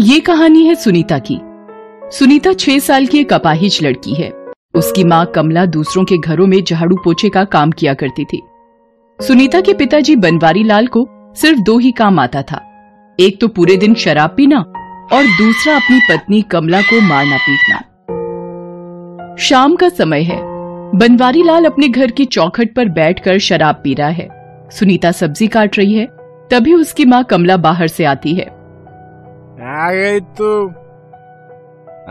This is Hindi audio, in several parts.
ये कहानी है सुनीता की। सुनीता छह साल की एक अपाहिज लड़की है। उसकी माँ कमला दूसरों के घरों में झाड़ू पोछे का काम किया करती थी। सुनीता के पिताजी बनवारी लाल को सिर्फ़ दो ही काम आता था। एक तो पूरे दिन शराब पीना और दूसरा अपनी पत्नी कमला को मारना पीटना। शाम का समय है। बनवारी लाल अपने घर की चौखट पर बैठकर शराब पी रहा है। सुनीता सब्ज़ी काट रही है। तभी उसकी माँ कमला बाहर से आती है। आ गई तू।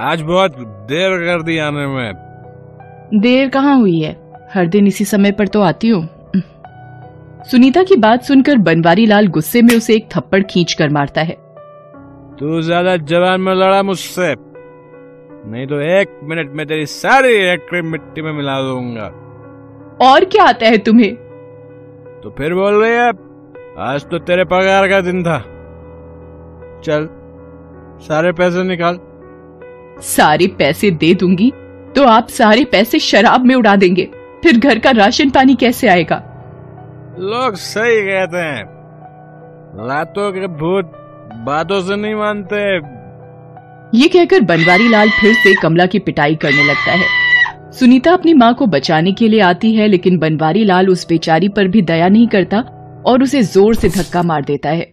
आज बहुत देर कर दी आने में। देर कहाँ हुई है? हर दिन इसी समय पर तो आती हूँ। सुनीता की बात सुनकर बनवारी लाल गुस्से में उसे एक थप्पड़ खींच कर मारता है। तू ज़्यादा जवान में लड़ा मुझसे। नहीं तो एक मिनट में तेरी सारी एक्ट्री मिट्टी में मिला दूँगा। और क्या आता है तुम्हें? तो फिर बोल रही है आज तो तेरे पगार का दिन था। चल सारे पैसे निकाल। सारे पैसे दे दूँगी तो आप सारे पैसे शराब में उड़ा देंगे। फिर घर का राशन पानी कैसे आएगा? लोग सही कहते हैं। रातों के भूत बातों से नहीं मानते। ये कहकर बनवारी लाल फिर से कमला की पिटाई करने लगता है। सुनीता अपनी माँ को बचाने के लिए आती है लेकिन बनवारी लाल उस बेचारी पर भी दया नहीं करता और उसे ज़ोर से धक्का मार देता है।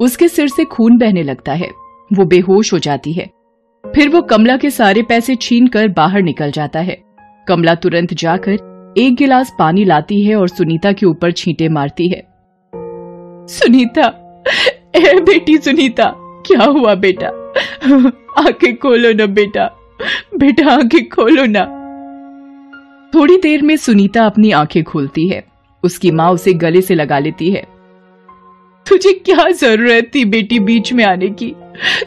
उसके सिर से खून बहने लगता है। वो बेहोश हो जाती है। फिर वो कमला के सारे पैसे छीन कर बाहर निकल जाता है। कमला तुरंत जाकर एक गिलास पानी लाती है और सुनीता के ऊपर छींटे मारती है। सुनीता, ए बेटी सुनीता, क्या हुआ बेटा? आँखें खोलो ना बेटा। बेटा, आँखें खोलो ना। थोड़ी देर में सुनीता अपनी आँखें खोलती है। उसकी माँ उसे गले से लगा लेती है। तुझे क्या ज़रूरत थी बेटी बीच में आने की?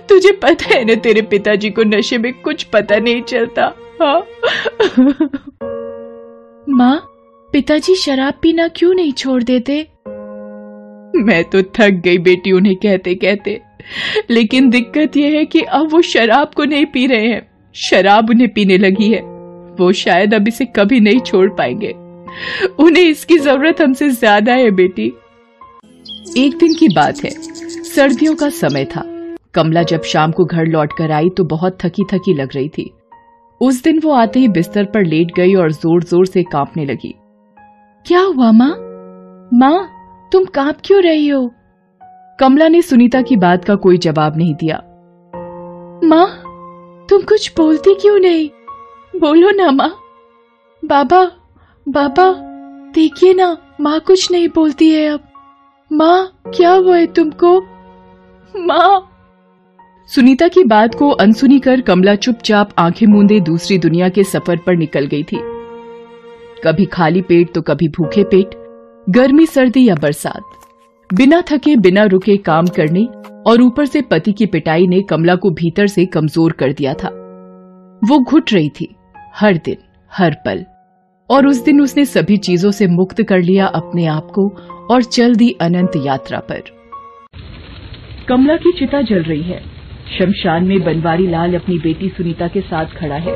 तुझे पता है ना तेरे पिताजी को नशे में कुछ पता नहीं चलता। हाँ। माँ पिताजी शराब पीना क्यों नहीं छोड़ देते? मैं तो थक गई बेटी उन्हें कहते कहते। लेकिन दिक्कत यह है कि अब वो शराब को नहीं पी रहे हैं। शराब उन्हें पीने लगी है। वो शायद अब इसे कभी नहीं छोड़ पाएँगे। उन्हें इसकी ज़रूरत हमसे ज़्यादा है बेटी। एक दिन की बात है। सर्दियों का समय था। कमला जब शाम को घर लौट कर आई तो बहुत थकी थकी लग रही थी। उस दिन वो आते ही बिस्तर पर लेट गई और ज़ोर ज़ोर से कांपने लगी। क्या हुआ, माँ? माँ, तुम काँप क्यों रही हो? कमला ने सुनीता की बात का कोई जवाब नहीं दिया। माँ, तुम कुछ बोलती क्यों नहीं? बोलो ना, माँ। बाबा बाबा, देखिए ना, माँ कुछ नहीं बोलती है अब। माँ, क्या हुआ है तुमको? माँ सुनीता की बात को अनसुनी कर कमला चुपचाप आँखें मूंदे दूसरी दुनिया के सफ़र पर निकल गई थी। कभी खाली पेट तो कभी भूखे पेट, गर्मी, सर्दी या बरसात। बिना थके, बिना रुके काम करने और ऊपर से पति की पिटाई ने कमला को भीतर से कमज़ोर कर दिया था। वो घुट रही थी, हर दिन, हर पल। और उस दिन उसने सभी चीज़ों से मुक्त कर लिया अपने आप को और चल दी अनंत यात्रा पर। कमला की चिता जल रही है। शमशान में बनवारी लाल अपनी बेटी सुनीता के साथ खड़ा है।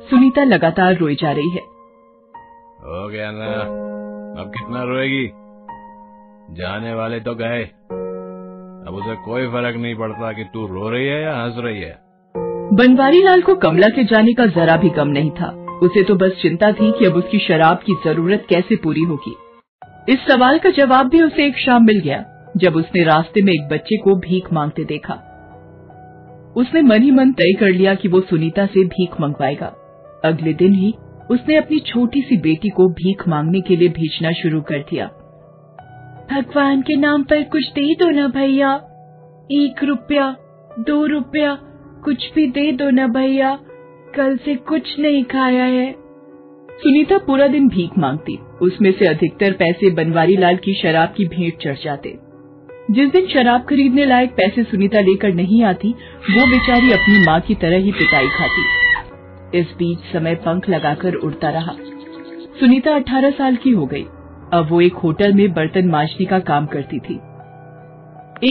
सुनीता लगातार रोई जा रही है। हो गया ना। अब कितना रोएगी? जाने वाले तो गए। अब उसे कोई फ़र्क नहीं पड़ता कि तू रो रही है या हंस रही है। बनवारी लाल को कमला के जाने का जरा भी कम नहीं था। उसे तो बस चिंता थी कि अब उसकी शराब की ज़रूरत कैसे पूरी होगी। इस सवाल का जवाब भी उसे एक शाम मिल गया जब उसने रास्ते में एक बच्चे को भीख मांगते देखा। उसने मन ही मन तय कर लिया कि वो सुनीता से भीख मंगवाएगा। अगले दिन ही उसने अपनी छोटी सी बेटी को भीख मांगने के लिए भेजना शुरू कर दिया। भगवान के नाम पर कुछ दे दो ना भैया। एक रुपया, दो रुपया, कुछ भी दे दो ना भैया। कल से कुछ नहीं खाया है। सुनीता पूरा दिन भीख मांगती, उसमें से अधिकतर पैसे बनवारी लाल की शराब की भेंट चढ़ जाते। जिस दिन शराब खरीदने लायक पैसे सुनीता लेकर नहीं आती, वो बेचारी अपनी माँ की तरह ही पिटाई खाती। इस बीच समय पंख लगाकर उड़ता रहा। सुनीता 18 साल की हो गई। अब वो एक होटल में बर्तन मांजने का काम करती थी।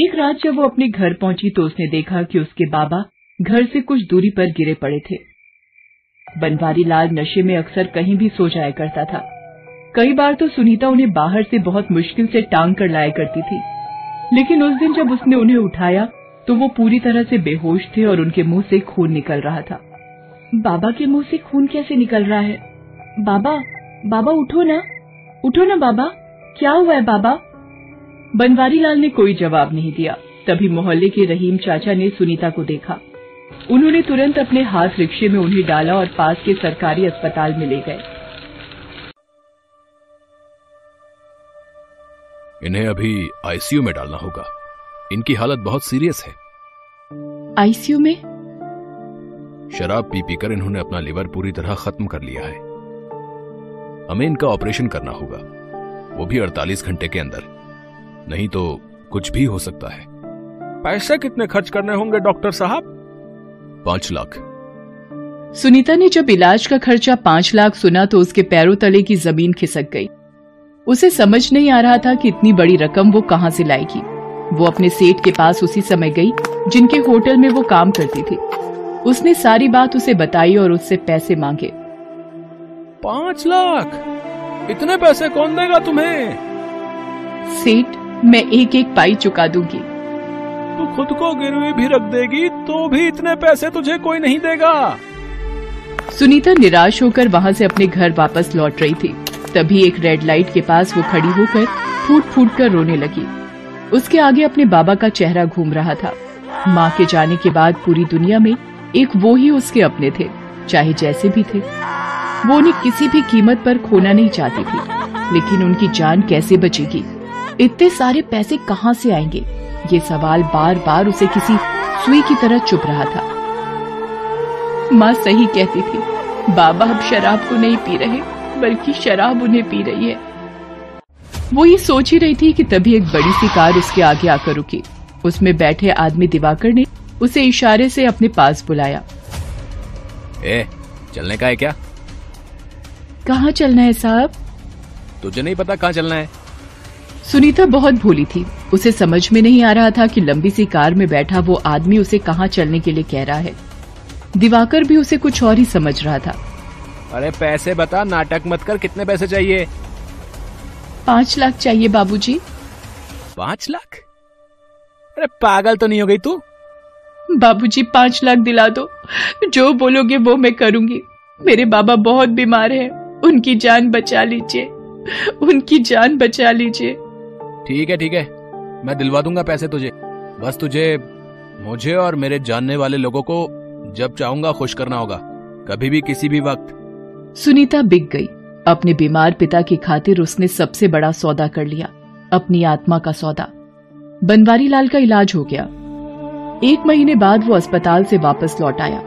एक रात जब वो अपने घर पहुँची तो उसने देखा कि उसके बाबा घर से कुछ दूरी पर गिरे पड़े थे। बनवारी लाल नशे में अक्सर कहीं भी सो जाया करता था। कई बार तो सुनीता उन्हें बाहर से बहुत मुश्किल से टांग कर लाया करती थी। लेकिन उस दिन जब उसने उन्हें उठाया तो वो पूरी तरह से बेहोश थे और उनके मुँह से खून निकल रहा था। बाबा के मुँह से खून कैसे निकल रहा है? बाबा बाबा उठो ना। उठो ना बाबा। क्या हुआ है बाबा? बनवारी लाल ने कोई जवाब नहीं दिया। तभी मोहल्ले के रहीम चाचा ने सुनीता को देखा। उन्होंने तुरंत अपने हाथ रिक्शे में उन्हें डाला और पास के सरकारी अस्पताल में ले गए। इन्हें अभी आईसीयू में डालना होगा। इनकी हालत बहुत सीरियस है। आईसीयू में? शराब पी पीकर इन्होंने अपना लिवर पूरी तरह खत्म कर लिया है। हमें इनका ऑपरेशन करना होगा। वो भी 48 घंटे के अंदर। नहीं तो कुछ भी हो सकता है। पैसे कितने खर्च करने होंगे डॉक्टर साहब? पाँच लाख। सुनीता ने जब इलाज का खर्चा पाँच लाख सुना तो उसके पैरों तले की ज़मीन खिसक गई। उसे समझ नहीं आ रहा था कि इतनी बड़ी रकम वो कहाँ से लाएगी। वो अपने सेठ के पास उसी समय गई जिनके होटल में वो काम करती थी। उसने सारी बात उसे बताई और उससे पैसे मांगे। पाँच लाख! इतने पैसे कौन देगा तुम्हें? सेठ मैं एक एक पाई चुका दूँगी। तू खुद को गिरवी भी रख देगी तो भी इतने पैसे तुझे कोई नहीं देगा। सुनीता निराश होकर वहाँ से अपने घर वापस लौट रही थी। तभी एक रेड लाइट के पास वो खड़ी होकर फूट फूट कर रोने लगी। उसके आगे अपने बाबा का चेहरा घूम रहा था। माँ के जाने के बाद पूरी दुनिया में एक वो ही उसके अपने थे, चाहे जैसे भी थे। वो उन्हें किसी भी कीमत पर खोना नहीं चाहती थी, लेकिन उनकी जान कैसे बचेगी? इतने सारे पैसे कहाँ से आएँगे? ये सवाल बार बार उसे किसी सुई की तरह चुप रहा था। माँ सही कहती थी, बाबा अब शराब को नहीं पी रहे। बल्कि शराब उन्हें पी रही है। वो ये सोच ही रही थी कि तभी एक बड़ी सी कार उसके आगे आकर रुकी। उसमें बैठे आदमी दिवाकर ने उसे इशारे से अपने पास बुलाया। ए, चलने का है क्या? कहाँ चलना है साहब? तुझे नहीं पता कहाँ चलना है? सुनीता बहुत भोली थी। उसे समझ में नहीं आ रहा था कि लंबी सी कार में बैठा वो आदमी उसे कहाँ चलने के लिए कह रहा है। दिवाकर भी उसे कुछ और ही समझ रहा था। अरे पैसे बता नाटक मत कर कितने पैसे चाहिए? पाँच लाख चाहिए बाबूजी। पाँच लाख? अरे पागल तो नहीं हो गई तू? बाबूजी पाँच लाख दिला दो। जो बोलोगे वो मैं करूँगी। मेरे बाबा बहुत बीमार हैं। उनकी जान बचा लीजिए। उनकी जान बचा लीजिए। ठीक है ठीक है। मैं दिलवा दूँगा पैसे तुझे। बस तुझे मुझे और मेरे जानने वाले लोगों को जब चाहूँगा खुश करना होगा। कभी भी किसी भी वक्त। सुनीता बिक गई। अपने बीमार पिता की खातिर उसने सबसे बड़ा सौदा कर लिया, अपनी आत्मा का सौदा। बनवारी लाल का इलाज हो गया। एक महीने बाद वो अस्पताल से वापस लौट आया।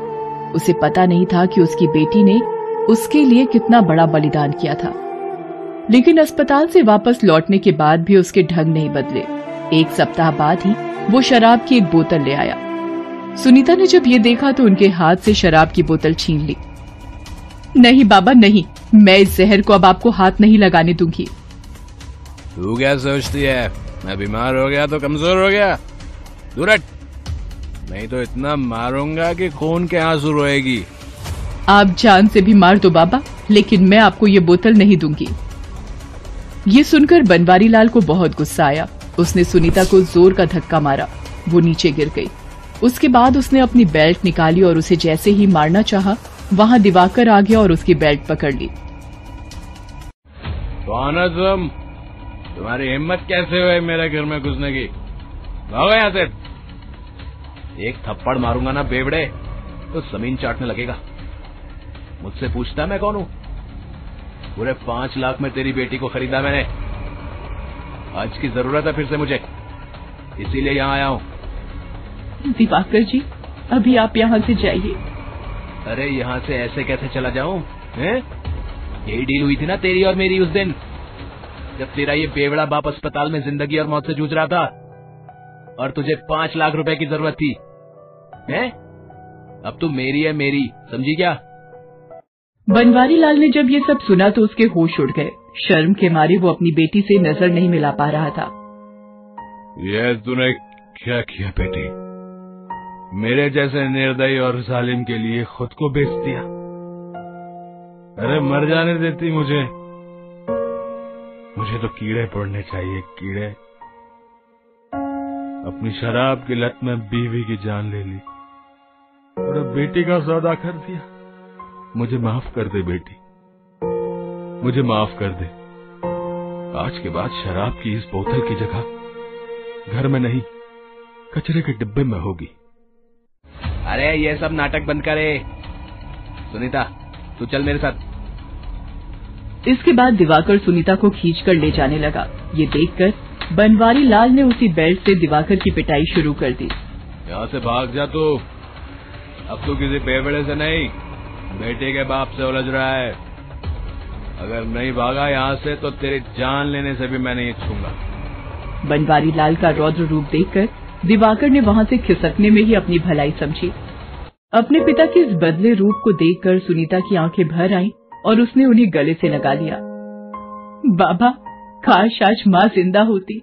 उसे पता नहीं था कि उसकी बेटी ने उसके लिए कितना बड़ा बलिदान किया था। लेकिन अस्पताल से वापस लौटने के बाद भी उसके ढंग नहीं बदले। एक सप्ताह बाद ही वो शराब की एक बोतल ले आया। सुनीता ने जब ये देखा तो उनके हाथ से शराब की बोतल छीन ली। नहीं बाबा नहीं। मैं इस जहर को अब आपको हाथ नहीं लगाने दूँगी। तू क्या सोचती है? मैं बीमार हो गया तो कमज़ोर हो गया। दूर हट। नहीं तो इतना मारूँगा कि खून के आँसू रोएगी। आप जान से भी मार दो बाबा लेकिन मैं आपको ये बोतल नहीं दूँगी। ये सुनकर बनवारी लाल को बहुत गुस्सा आया। उसने सुनीता को ज़ोर का धक्का मारा। वो नीचे गिर गई। उसके बाद उसने अपनी बेल्ट निकाली और उसे जैसे ही मारना चाहा वहाँ दिवाकर आ गया और उसकी बेल्ट पकड़ ली। कौन हो तुम। तुम्हारी हिम्मत कैसे हुई मेरे घर में घुसने की? भागो यहाँ से। एक थप्पड़ मारूँगा ना बेवड़े तो ज़मीन चाटने लगेगा। मुझसे पूछता मैं कौन हूँ? पूरे पाँच लाख में तेरी बेटी को खरीदा मैंने। आज की ज़रूरत है फिर से मुझे। इसीलिए यहाँ आया हूँ। दिवाकर जी अभी आप यहाँ से जाइए। अरे यहाँ से ऐसे कैसे चला जाऊँ? हैं? यही डील हुई थी ना तेरी और मेरी उस दिन। जब तेरा ये बेवड़ा बाप अस्पताल में ज़िंदगी और मौत से जूझ रहा था। और तुझे पाँच लाख रुपए की ज़रूरत थी। हैं? अब तू मेरी है मेरी समझी क्या? बनवारी लाल ने जब ये सब सुना तो उसके होश उड़ गए। शर्म के मारे वो अपनी बेटी से नज़र नहीं मिला पा रहा था। यह तूने क्या किया बेटी? मेरे जैसे निर्दयी और जालिम के लिए खुद को बेच दिया। अरे मर जाने देती मुझे। मुझे तो कीड़े पड़ने चाहिए, कीड़े। अपनी शराब की लत में बीवी की जान ले ली। और अब बेटी का सौदा कर दिया। मुझे माफ़ कर दे बेटी। मुझे माफ़ कर दे। आज के बाद शराब की इस बोतल की जगह घर में नहीं, कचरे के डिब्बे में होगी। अरे ये सब नाटक बंद करे। सुनीता तू चल मेरे साथ। इसके बाद दिवाकर सुनीता को खींचकर ले जाने लगा। ये देखकर बनवारी लाल ने उसी बेल्ट से दिवाकर की पिटाई शुरू कर दी। यहाँ से भाग जा तू। अब तू किसी बेवड़े से नहीं बेटे के बाप से उलझ रहा है। अगर नहीं भागा यहाँ से तो तेरी जान लेने से भी मैं नहीं छूँगा। बनवारी लाल का रौद्र रूप देखकर दिवाकर ने वहाँ से खिसकने में ही अपनी भलाई समझी। अपने पिता के इस बदले रूप को देखकर सुनीता की आँखें भर आईं और उसने उन्हें गले से लगा लिया। बाबा, काश आज माँ ज़िंदा होती।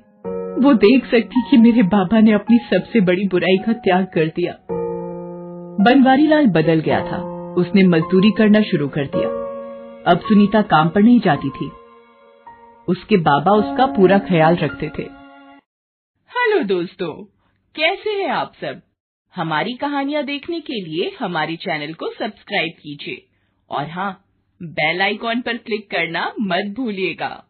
वो देख सकती कि मेरे बाबा ने अपनी सबसे बड़ी बुराई का त्याग कर दिया। बनवारी लाल बदल गया था। उसने मजदूरी करना शुरू कर दिया। अब सुनीता काम पर नहीं जाती थी। उसके बाबा उसका पूरा ख्याल रखते थे। हेलो दोस्तों कैसे हैं आप सब? हमारी कहानियाँ देखने के लिए हमारे चैनल को सब्सक्राइब कीजिए। और हाँ बेल आइकॉन पर क्लिक करना मत भूलिएगा।